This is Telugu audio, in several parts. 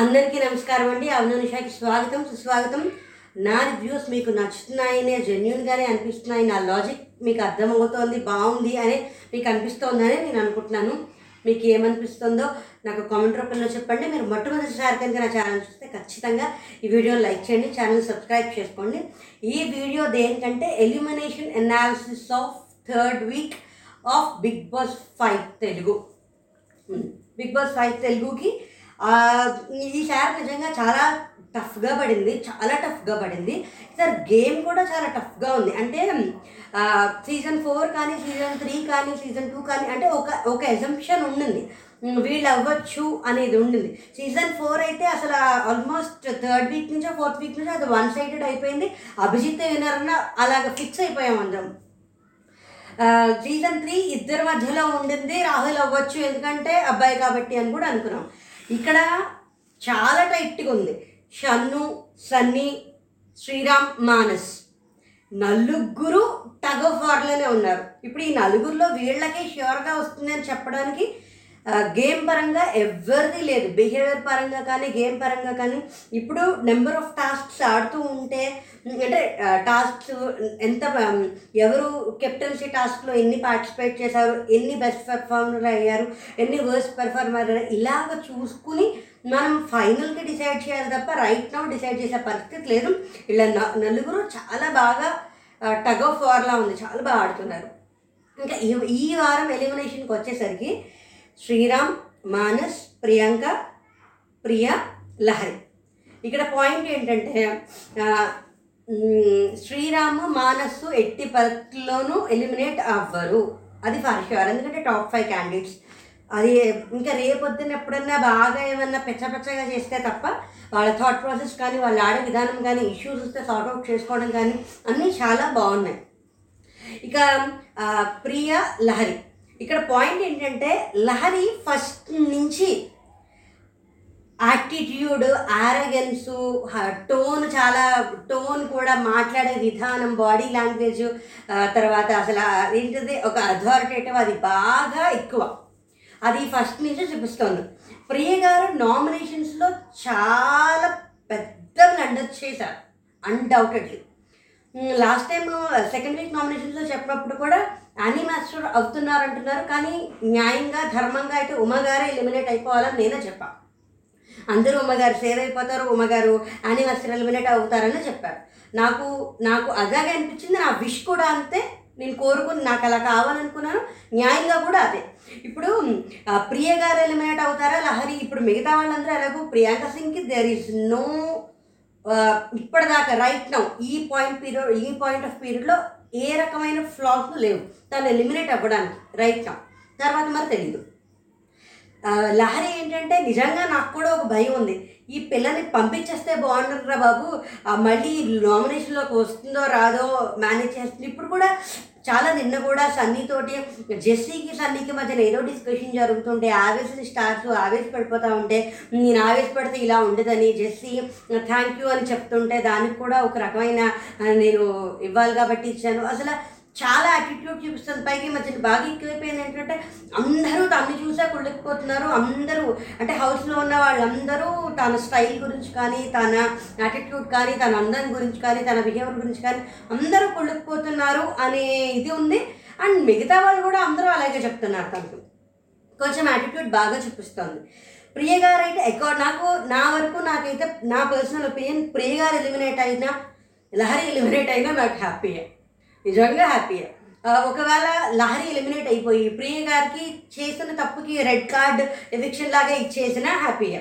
అందరికీ నమస్కారం అండి. అవును స్వాగతం సుస్వాగతం. నా రివ్యూస్ మీకు నచ్చుతున్నాయనే జెన్యున్గానే అనిపిస్తున్నాయి. నా లాజిక్ మీకు అర్థమవుతోంది బాగుంది అని మీకు అనిపిస్తోందని నేను అనుకుంటున్నాను. మీకు ఏమనిపిస్తుందో నాకు కామెంట్ రూపంలో చెప్పండి. మీరు మొట్టమొదటిసారి కనుక నా ఛానల్ చూస్తే ఖచ్చితంగా ఈ వీడియో లైక్ చేయండి ఛానల్ సబ్స్క్రైబ్ చేసుకోండి. ఈ వీడియో దేనికంటే elimination analysis of third week of Bigg Boss five Telugu. Bigg Boss five తెలుగుకి ఈ సార్ నిజంగా చాలా టఫ్గా పడింది చాలా టఫ్గా పడింది. సార్ గేమ్ కూడా చాలా టఫ్గా ఉంది. అంటే సీజన్ ఫోర్ కానీ సీజన్ త్రీ కానీ సీజన్ టూ కానీ అంటే ఒక ఒక ఎజంప్షన్ ఉండింది. వీళ్ళు అవ్వచ్చు అనేది ఉండింది. సీజన్ ఫోర్ అయితే అసలు ఆల్మోస్ట్ థర్డ్ వీక్ నుంచో ఫోర్త్ వీక్ నుంచో అది వన్ సైడెడ్ అయిపోయింది. అభిజిత్ వినరన్న అలాగ ఫిక్స్ అయిపోయాం అందరం. సీజన్ త్రీ ఇద్దరి మధ్యలో ఉండింది. రాహుల్ అవ్వచ్చు ఎందుకంటే అబ్బాయి కాబట్టి అని కూడా అనుకున్నాం. ఇక్కడ చాలా టైట్గా ఉంది. షన్ను సన్నీ శ్రీరామ్ మానస్. నలుగురు టగ్ ఆఫ్ వార్లోనే ఉన్నారు. ఇప్పుడు ఈ నలుగురిలో వీళ్ళకే ష్యూర్గా వస్తుందని చెప్పడానికి గేమ్ పరంగా ఎవరిది లేదు. బిహేవియర్ పరంగా కానీ గేమ్ పరంగా కానీ ఇప్పుడు నెంబర్ ఆఫ్ టాస్క్స్ ఆడుతూ ఉంటే అంటే టాస్క్స్ ఎంత ఎవరు కెప్టెన్సీ టాస్క్లో ఎన్ని పార్టిసిపేట్ చేశారు ఎన్ని బెస్ట్ పెర్ఫార్మర్ అయ్యారు ఎన్ని వర్స్ట్ పెర్ఫార్మర్ అయ్యారు ఇలాగ చూసుకుని మనం ఫైనల్కి డిసైడ్ చేయాలి తప్ప రైట్ నౌ డిసైడ్ చేసే పరిస్థితి లేదు. ఇలా న- నలుగురు చాలా బాగా టగ్ ఆఫ్ వార్లా ఉంది. చాలా బాగా ఆడుతున్నారు. ఇంకా ఈ ఈ వారం ఎలిమినేషన్కి వచ్చేసరికి శ్రీరామ్ మానస్ ప్రియాంక ప్రియ లహరి. ఇక్కడ పాయింట్ ఏంటంటే శ్రీరాము శ్రీరామ్ మానస్సు ఎట్టి పరిస్థితుల్లోనూ ఎలిమినేట్ అవ్వరు. అది ఫర్ షూర్ ఎందుకంటే టాప్ ఫైవ్ క్యాండిడేట్స్ అది ఇంకా రేపొద్దున ఎప్పుడన్నా బాగా ఏమన్నా పెచ్చపెచ్చగా చేస్తే తప్ప వాళ్ళ థాట్ ప్రాసెస్ కానీ వాళ్ళ ఆడే విధానం కానీ ఇష్యూస్ వస్తే సార్ట్ అవుట్ చేసుకోవడం కానీ అన్నీ చాలా బాగున్నాయి. ఇక ప్రియ లహరి. ఇక్కడ పాయింట్ ఏంటంటే లహరి ఫస్ట్ నుంచి యాటిట్యూడ్ ఆరగెన్స్ టోన్ చాలా టోన్ కూడా మాట్లాడే విధానం బాడీ లాంగ్వేజ్ తర్వాత అసలు ఏంటిది ఒక అథారిటేటివ్ అది బాగా ఎక్కువ. అది ఫస్ట్ నుంచి చూపిస్తోంది. ప్రియ గారు నామినేషన్స్లో చాలా పెద్ద బ్లండర్ చేశారు undoubtedly last time second week నామినేషన్స్లో చెప్పినప్పుడు కూడా యానిమాస్టర్ అవుతున్నారు అంటున్నారు కానీ న్యాయంగా ధర్మంగా అయితే ఉమగారే ఎలిమినేట్ అయిపోవాలని నేనే చెప్పా. అందరూ ఉమ్మగారు సేవ్ అయిపోతారు ఉమ్మగారు యానివర్సరీ ఎలిమినేట్ అవుతారని చెప్పారు. నాకు నాకు అదాగే అనిపించింది నా విష్ కూడా అంతే. నేను కోరుకుని నాకు అలా కావాలనుకున్నాను. న్యాయంగా కూడా అదే. ఇప్పుడు ప్రియ గారు ఎలిమినేట్ అవుతారా లహరి? ఇప్పుడు మిగతా వాళ్ళందరూ ఎలాగో ప్రియాంక సింగ్కి దెర్ ఈస్ నో ఇప్పటిదాకా రైట్ నౌ ఈ పాయింట్ పీరియడ్ ఈ పాయింట్ ఆఫ్ పీరియడ్లో ఏ రకమైన ఫ్లాస్ లేవు. తను ఎలిమినేట్ అవ్వడానికి. రైట్ నా తర్వాత మరి తెలియదు లహరి ఏంటంటే నిజంగా నాకు కూడా ఒక భయం ఉంది. ఈ పిల్లని పంపించేస్తే బాగుంటుందిరా బాబు. మళ్ళీ నామినేషన్లోకి వస్తుందో రాదో మేనేజ్ చేస్తుంది. ఇప్పుడు కూడా చాలా నిన్న కూడా సన్నీతోటి జెస్సీకి సన్నీకి మధ్యన ఏదో డిస్కషన్ జరుగుతుంటే ఆవేశం స్టార్స్ ఆవేశపడిపోతూ ఉంటే నేను ఆవేశపడితే ఇలా ఉండదని జెస్సీ థ్యాంక్ యూ అని చెప్తుంటే దానికి కూడా ఒక రకమైన నేను ఇవ్వాలి కాబట్టి ఇచ్చాను. అసలు చాలా యాటిట్యూడ్ చూపిస్తుంది. పైకి ఈ మధ్యన బాగా ఎక్కువైపోయింది ఏంటంటే అందరూ తను చూసా కుళ్ళిపోతున్నారు అందరూ అంటే హౌస్లో ఉన్న వాళ్ళందరూ తన స్టైల్ గురించి కానీ తన యాటిట్యూడ్ కానీ తన అందం గురించి కానీ తన బిహేవియర్ గురించి కానీ అందరూ కుళ్ళిపోతున్నారు అనే ఇది ఉంది. అండ్ మిగతా వాళ్ళు కూడా అందరూ అలాగే చెప్తున్నారు తనకు. కొంచెం యాటిట్యూడ్ బాగా చూపిస్తుంది. ప్రియ గారు అయితే ఎక్కువ నాకు నా వరకు నాకైతే నా పర్సనల్ ఒపీనియన్ ప్రియ గారు ఎలిమినేట్ అయినా లహరి ఎలిమినేట్ అయినా నాకు హ్యాపీయే నిజంగా హ్యాపీ ఒకవేళ లహరి ఎలిమినేట్ అయిపోయి ప్రియ గారికి చేసిన తప్పుకి రెడ్ కార్డ్ ఎవిక్షన్ లాగా ఇచ్చేసినా హ్యాపీయే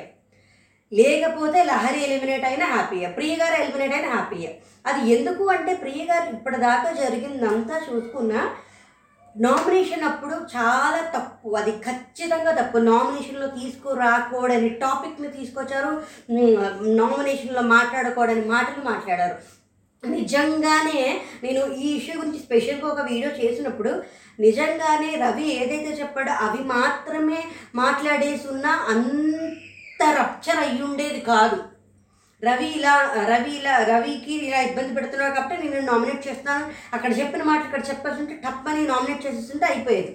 లేకపోతే లహరి ఎలిమినేట్ అయినా హ్యాపీయే ప్రియ గారు ఎలిమినేట్ అయినా హ్యాపీయే అది ఎందుకు అంటే ప్రియ గారు ఇప్పటిదాకా జరిగిందంతా చూసుకున్నా నామినేషన్ అప్పుడు చాలా తప్పు. అది ఖచ్చితంగా తప్పు. నామినేషన్లో తీసుకురాకూడని టాపిక్ని తీసుకొచ్చారు. నామినేషన్లో మాట్లాడకూడని మాటలు మాట్లాడారు. నిజంగానే నేను ఈ ఇష్యూ గురించి స్పెషల్గా ఒక వీడియో చేసినప్పుడు నిజంగానే రవి ఏదైతే చెప్పాడో అవి మాత్రమే మాట్లాడేసి ఉన్నా అంత రప్చర్ అయ్యి ఉండేది కాదు. రవి ఇలా రవి ఇలా రవికి ఇలా ఇబ్బంది పెడుతున్నాడు కాబట్టి నేను నామినేట్ చేస్తున్నాను అక్కడ చెప్పిన మాట ఇక్కడ చెప్పాల్సి ఉంటే టప్పని నామినేట్ చేసేస్తుంటే అయిపోయేది.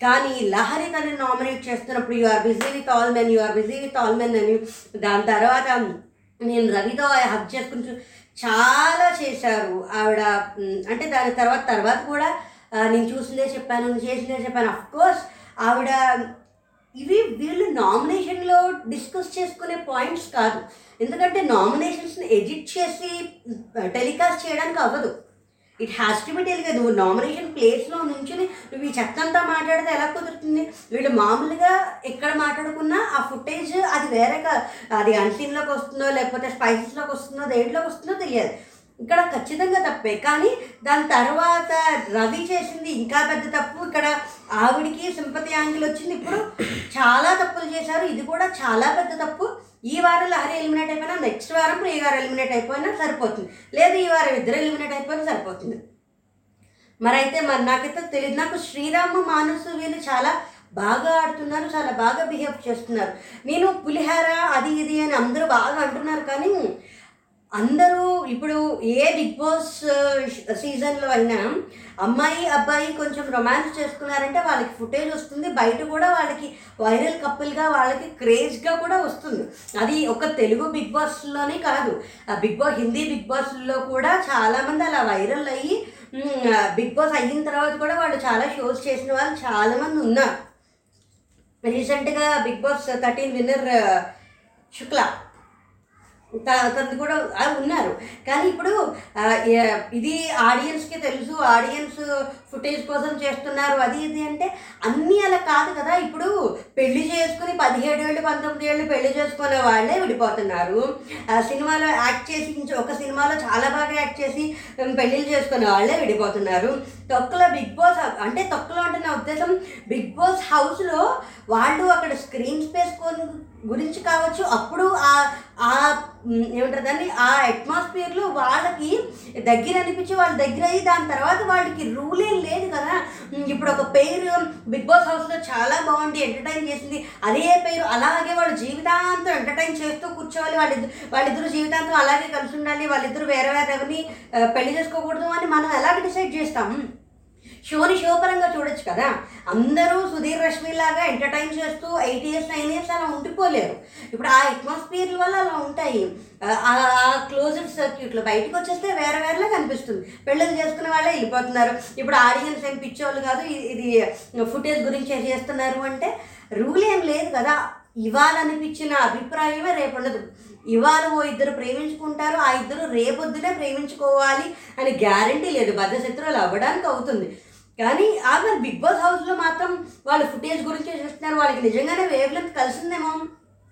కానీ లహరి తనని నామినేట్ చేస్తున్నప్పుడు you are busy with all men you are busy with all men అని దాని తర్వాత నేను రవితో హక్ చేసుకుని చాలా చేశారు. ఆవిడ అంటే దాని తర్వాత తర్వాత కూడా నేను చూసిందే చెప్పాను నేను చేసిందే చెప్పాను. అఫ్ కోర్స్ ఆవిడ ఇవి వీళ్ళు నామినేషన్లో డిస్కస్ చేసుకునే పాయింట్స్ కాదు. ఎందుకంటే నామినేషన్స్ని ఎడిట్ చేసి టెలికాస్ట్ చేయడానికి అవ్వదు. ఇట్ హ్యాస్ టు బి టెలిగా నువ్వు నామినేషన్ ప్లేస్లో నుంచుని నువ్వు ఈ చెత్తంతా మాట్లాడితే ఎలా కుదురుతుంది? వీళ్ళు మామూలుగా ఎక్కడ మాట్లాడుకున్నా ఆ ఫుటేజ్ అది వేరే అది అన్సీన్లోకి వస్తుందో లేకపోతే స్పైసెస్లోకి వస్తుందో దేంట్లోకి వస్తుందో తెలియదు. ఇక్కడ ఖచ్చితంగా తప్పే. కానీ దాని తర్వాత రవి చేసింది ఇంకా పెద్ద తప్పు. ఇక్కడ ఆవిడికి సింపతి యాంగిల్ వచ్చింది. ఇప్పుడు చాలా తప్పులు చేశారు. ఇది కూడా చాలా పెద్ద తప్పు. ఈ వారం లహరి ఎలిమినేట్ అయిపోయినా నెక్స్ట్ వారం ప్రియ గారు ఎలిమినేట్ అయిపోయినా సరిపోతుంది. లేదు ఈ వారం ఇద్దరు ఎలిమినేట్ అయిపోయినా సరిపోతుంది. మరి అయితే మరి నాకైతే తెలియదు నాకు శ్రీరామ మానసు వీళ్ళు చాలా బాగా ఆడుతున్నారు చాలా బాగా బిహేవ్ చేస్తున్నారు. నేను పులిహార అది ఇది అని అందరూ బాగా అంటున్నారు కానీ అందరూ ఇప్పుడు ఏ బిగ్ బాస్ సీజన్లో అయినా అమ్మాయి అబ్బాయి కొంచెం రొమాన్స్ చేసుకున్నారంటే వాళ్ళకి ఫుటేజ్ వస్తుంది. బయట కూడా వాళ్ళకి వైరల్ కపుల్గా వాళ్ళకి క్రేజ్గా కూడా వస్తుంది. అది ఒక తెలుగు బిగ్ బాస్లోనే కాదు. ఆ బిగ్ బాస్ హిందీ బిగ్ బాస్లో కూడా చాలామంది అలా వైరల్ అయ్యి బిగ్ బాస్ అయిన తర్వాత కూడా వాళ్ళు చాలా షోస్ చేసిన వాళ్ళు చాలామంది ఉన్నారు. రీసెంట్గా Bigg Boss thirteen winner Shukla త- తనది కూడా ఉన్నారు. కానీ ఇప్పుడు ఇది ఆడియన్స్కి తెలుసు ఆడియన్స్ ఫుటేజ్ కోసం చేస్తున్నారు. అది ఇది అంటే అన్నీ అలా కాదు కదా. ఇప్పుడు పెళ్ళి చేసుకుని పదిహేడు ఏళ్ళు పంతొమ్మిది ఏళ్ళు పెళ్ళి చేసుకునే వాళ్ళే విడిపోతున్నారు. ఆ, సినిమాలో యాక్ట్ చేసి ఒక సినిమాలో చాలా బాగా యాక్ట్ చేసి పెళ్ళిళ్ళు పెళ్ళిళ్ళు చేసుకునే వాళ్ళే విడిపోతున్నారు. తొక్కలో బిగ్ బాస్ అంటే తొక్కలో అంటే నా ఉద్దేశం బిగ్ బాస్ హౌస్లో వాళ్ళు అక్కడ స్క్రీన్ స్పేస్ గురించి కావచ్చు అప్పుడు ఆ ఆ ఏమంటారు దాన్ని? ఆ అట్మాస్ఫియర్లో వాళ్ళకి దగ్గర అనిపించి వాళ్ళ దగ్గర అయ్యి దాని తర్వాత వాళ్ళకి రూల్ లేదు కదా. ఇప్పుడు ఒక పేరు బిగ్ బాస్ హౌస్లో చాలా బాగుంది ఎంటర్టైన్ చేసింది. అదే పేరు అలాగే వాళ్ళు జీవితాంతం ఎంటర్టైన్ చేస్తూ కూర్చోవాలి. వాళ్ళిద్దరు వాళ్ళిద్దరు జీవితాంతం అలాగే కలిసి ఉండాలి. వాళ్ళిద్దరు వేరే వేరే ఎవరిని పెళ్ళి చేసుకోకూడదు అని మనం ఎలాగ డిసైడ్ చేస్తాం? షోని షో పరంగా చూడొచ్చు కదా. అందరూ సుధీర్ రష్మి లాగా ఎంటర్టైన్ చేస్తూ ఎయిట్ ఇయర్స్ నైన్ ఇయర్స్ అలా ఉండిపోలేరు. ఇప్పుడు ఆ అట్మాస్ఫియర్ వల్ల అలా ఉంటాయి. ఆ క్లోజ్డ్ సర్క్యూట్లో బయటకు వచ్చేస్తే వేరే వేరేలా కనిపిస్తుంది. పెళ్ళిళ్ళు చేసుకునే వాళ్ళే వెళ్ళిపోతున్నారు. ఇప్పుడు ఆడియన్స్ ఏం పిచ్చోళ్ళు కాదు ఇది ఫుటేజ్ గురించి చేస్తున్నారు అంటే రూల్ ఏం లేదు కదా. ఇవాళ అనిపించిన అభిప్రాయమే రేపు ఉండదు. ఇవాళ ఓ ఇద్దరు ప్రేమించుకుంటారు ఆ ఇద్దరు రేపొద్దునే ప్రేమించుకోవాలి అని గ్యారంటీ లేదు. బద్ధశత్రువులు అవ్వడానికి అవుతుంది. కానీ ఆ మరి బిగ్ బాస్ హౌస్లో మాత్రం వాళ్ళు ఫుటేజ్ గురించి చూస్తున్నారు. వాళ్ళకి నిజంగానే వేవ్ లెంత్ కలిసిందేమో.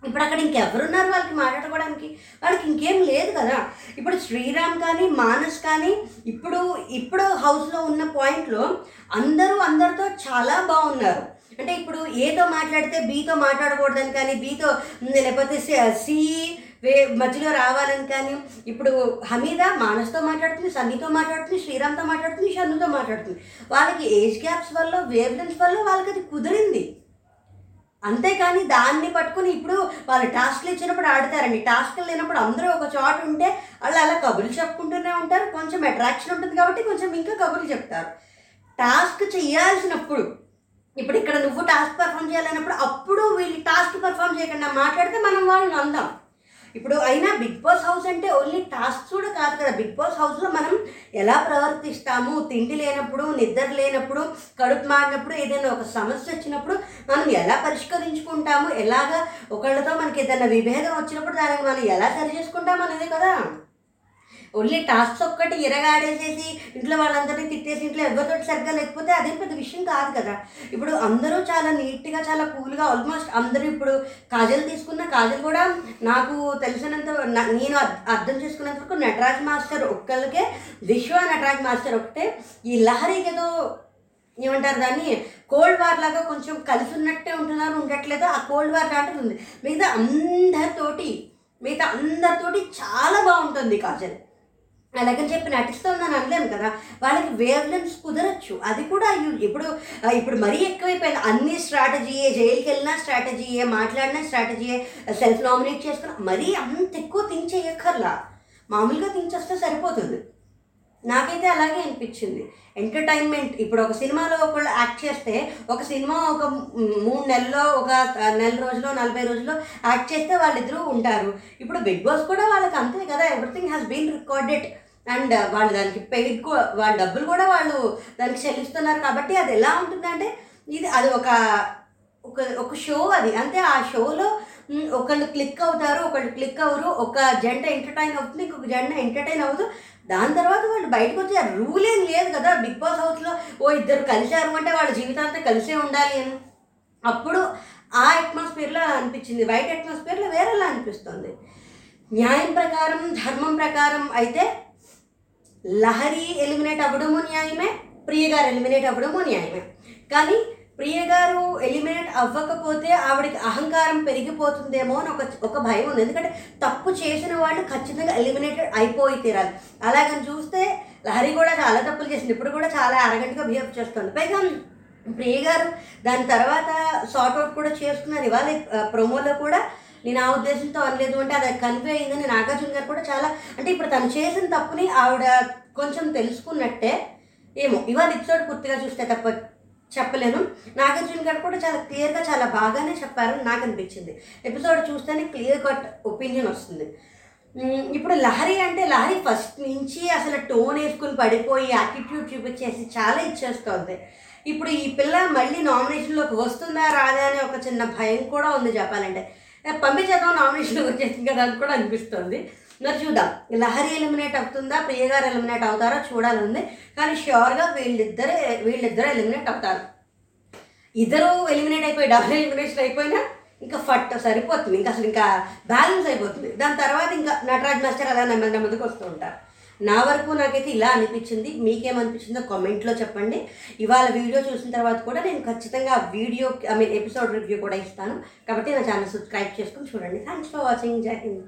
ఇప్పుడు అక్కడ ఇంకెవరున్నారు వాళ్ళకి మాట్లాడుకోవడానికి? వాళ్ళకి ఇంకేం లేదు కదా. ఇప్పుడు శ్రీరామ్ కానీ మానస్ కానీ ఇప్పుడు ఇప్పుడు హౌస్లో ఉన్న పాయింట్లో అందరూ అందరితో చాలా బాగున్నారు. అంటే ఇప్పుడు ఏతో మాట్లాడితే బీతో మాట్లాడకూడదని కానీ బీతో లేకపోతే సి వే మధ్యలో రావాలని కానీ ఇప్పుడు హమీద మానస్తో మాట్లాడుతుంది సన్నీతో మాట్లాడుతుంది శ్రీరామ్తో మాట్లాడుతుంది షన్నుతో మాట్లాడుతుంది. వాళ్ళకి ఏజ్ గ్యాప్స్ వల్ల వేవ్ లెన్స్ వల్ల వాళ్ళకి అది కుదిరింది. అంతేకాని దాన్ని పట్టుకుని ఇప్పుడు వాళ్ళు టాస్క్లు ఇచ్చినప్పుడు ఆడతారండి. టాస్క్లు లేనప్పుడు అందరూ ఒక చోట ఉంటే వాళ్ళు అలా కబుర్లు చెప్పుకుంటూనే ఉంటారు. కొంచెం అట్రాక్షన్ ఉంటుంది కాబట్టి కొంచెం ఇంకా కబుర్లు చెప్తారు. టాస్క్ చేయాల్సినప్పుడు ఇప్పుడు ఇక్కడ నువ్వు టాస్క్ పర్ఫామ్ చేయాలన్నప్పుడు అప్పుడు వీళ్ళు టాస్క్ పర్ఫామ్ చేయకుండా మాట్లాడితే మనం వాళ్ళని అందాం. ఇప్పుడు అయినా బిగ్ బాస్ హౌస్ అంటే ఓన్లీ టాస్క్ కూడా కాదు కదా. బిగ్ బాస్ హౌస్లో మనం ఎలా ప్రవర్తిస్తాము? తిండి లేనప్పుడు నిద్ర లేనప్పుడు కడుపు మారినప్పుడు ఏదైనా ఒక సమస్య వచ్చినప్పుడు మనం ఎలా పరిష్కరించుకుంటాము? ఎలాగ ఒకళ్ళతో మనకి ఏదైనా విభేదం వచ్చినప్పుడు దానికి మనం ఎలా సరి చేసుకుంటాం అనేది కదా. ఓన్లీ టాస్క్ ఒక్కటి ఇరగాడేసేసి ఇంట్లో వాళ్ళందరినీ తిట్టేసి ఇంట్లో ఎవరితో సరిగ్గా లేకపోతే అదేం పెద్ద విషయం కాదు కదా. ఇప్పుడు అందరూ చాలా నీట్గా చాలా కూల్గా ఆల్మోస్ట్ అందరూ ఇప్పుడు కాజల్ తీసుకున్న కాజల్ కూడా నాకు తెలిసినంత నేను అర్థం చేసుకున్నంత వరకు నటరాజ్ మాస్టర్ ఒక్కళ్ళకే విశ్వ నటరాజ్ మాస్టర్ ఒకటే ఈ లహరికి ఏదో ఏమంటారు దాన్ని కోల్డ్ వార్ లాగా కొంచెం కలిసి ఉన్నట్టే ఉంటున్నారు ఉండట్లేదు. ఆ కోల్డ్ వార్ లాంటిది ఉంది. మిగతా అందరితోటి మిగతా అందరితోటి చాలా బాగుంటుంది కాజల్. అలాగని చెప్పి నటిస్తుందని అనలేము కదా. వాళ్ళకి వేవ్ లెన్స్ కుదరచ్చు. అది కూడా ఇప్పుడు ఇప్పుడు మరీ ఎక్కువైపోయింది. అన్ని స్ట్రాటజీయే జైలుకి వెళ్ళినా స్ట్రాటజీయే మాట్లాడినా స్ట్రాటజీయే సెల్ఫ్ నామినేట్ చేసుకున్నా మరీ అంత ఎక్కువ థింక్ చేయక్కర్లా. మామూలుగా థింక్ చేస్తే సరిపోతుంది. నాకైతే అలాగే అనిపించింది. ఎంటర్టైన్మెంట్ ఇప్పుడు ఒక సినిమాలో ఒకళ్ళు యాక్ట్ చేస్తే ఒక సినిమా ఒక మూడు నెలల్లో ఒక నెల రోజులో నలభై రోజుల్లో యాక్ట్ చేస్తే వాళ్ళిద్దరూ ఉంటారు. ఇప్పుడు బిగ్ బాస్ కూడా వాళ్ళకి అంతే కదా everything has been recorded and వాళ్ళు దానికి పెయిడ్ వాళ్ళ డబ్బులు కూడా వాళ్ళు దానికి చెల్లిస్తున్నారు కాబట్టి అది ఎలా ఉంటుందంటే ఇది అది ఒక ఒక ఒక షో అది. అంతే ఆ షోలో ఒకళ్ళు క్లిక్ అవుతారు ఒకళ్ళు క్లిక్ అవ్వరు ఒక జంట ఎంటర్టైన్ అవుతుంది ఇంకొక జంట ఎంటర్టైన్ అవ్వదు. దాని తర్వాత వాళ్ళు బయటకు వచ్చే రూల్ ఏం లేదు కదా బిగ్ బాస్ హౌస్లో ఓ ఇద్దరు కలిశారు అంటే వాళ్ళ జీవితాంతా కలిసే ఉండాలి అని. అప్పుడు ఆ అట్మాస్ఫియర్లో అనిపించింది బయట అట్మాస్ఫియర్లో వేరేలా అనిపిస్తుంది. న్యాయం ప్రకారం ధర్మం ప్రకారం అయితే లహరి ఎలిమినేట్ అవ్వడము న్యాయమే ప్రియ గారు ఎలిమినేట్ అవ్వడము న్యాయమే. కానీ ప్రియ గారు ఎలిమినేట్ అవ్వకపోతే ఆవిడకి అహంకారం పెరిగిపోతుందేమో అని ఒక ఒక భయం ఉంది. ఎందుకంటే తప్పు చేసిన వాళ్ళు ఖచ్చితంగా ఎలిమినేటెడ్ అయిపోయి తీరాలి. అలాగని చూస్తే లహరి కూడా చాలా తప్పులు చేసింది. ఇప్పుడు కూడా చాలా అరగంటగా బిహేవ్ చేస్తుంది. పైగా ప్రియ గారు దాని తర్వాత సార్ట్ అవుట్ కూడా చేసుకున్నారు ఇవాళ ప్రోమోలో కూడా నేను ఆ ఉద్దేశంతో అనలేదు. అంటే అది కన్వే అయిందని నాగార్జున గారు కూడా చాలా అంటే ఇప్పుడు తను చేసిన తప్పుని ఆవిడ కొంచెం తెలుసుకున్నట్టే ఏమో. ఇవాళ ఎపిసోడ్ పూర్తిగా చూస్తే తప్ప చెప్పలేను. నాగార్జున గారు కూడా చాలా క్లియర్గా చాలా బాగానే చెప్పారని నాకు అనిపించింది. ఎపిసోడ్ చూస్తేనే క్లియర్ కట్ ఒపీనియన్ వస్తుంది. ఇప్పుడు లహరి అంటే లహరి ఫస్ట్ నుంచి అసలు టోన్ వేసుకుని పడిపోయి యాటిట్యూడ్ చూపించేసి చాలా ఇచ్చేస్తుంది. ఇప్పుడు ఈ పిల్ల మళ్ళీ నామినేషన్లోకి వస్తుందా రాదా అనే ఒక చిన్న భయం కూడా ఉంది చెప్పాలంటే. పంపించేద్దాం నామినేషన్లోకి వచ్చేసింది కదా అని కూడా అనిపిస్తుంది. మరి చూద్దాం. లహరి ఎలిమినేట్ అవుతుందా? ప్రియగారు ఎలిమినేట్ అవుతారో? చూడాలని కానీ ష్యూర్గా వీళ్ళిద్దరే వీళ్ళిద్దరూ ఎలిమినేట్ అవుతారు. ఇద్దరు ఎలిమినేట్ అయిపోయి డబుల్ ఎలిమినేషన్ అయిపోయినా ఇంకా ఫట్ సరిపోతుంది. ఇంకా అసలు ఇంకా బ్యాలెన్స్ అయిపోతుంది. దాని తర్వాత ఇంకా నటరాజ్ మాస్టర్ అలా నెమ్మది నెమ్మదికి వస్తూ ఉంటారు. నా వరకు నాకైతే ఇలా అనిపించింది. మీకేమనిపించిందో కామెంట్లో చెప్పండి. ఇవాళ వీడియో చూసిన తర్వాత కూడా నేను ఖచ్చితంగా video I mean episode review కూడా ఇస్తాను. కాబట్టి నా ఛానల్ సబ్స్క్రైబ్ చేసుకుని చూడండి. థ్యాంక్స్ ఫర్ వాచింగ్ జై హింద్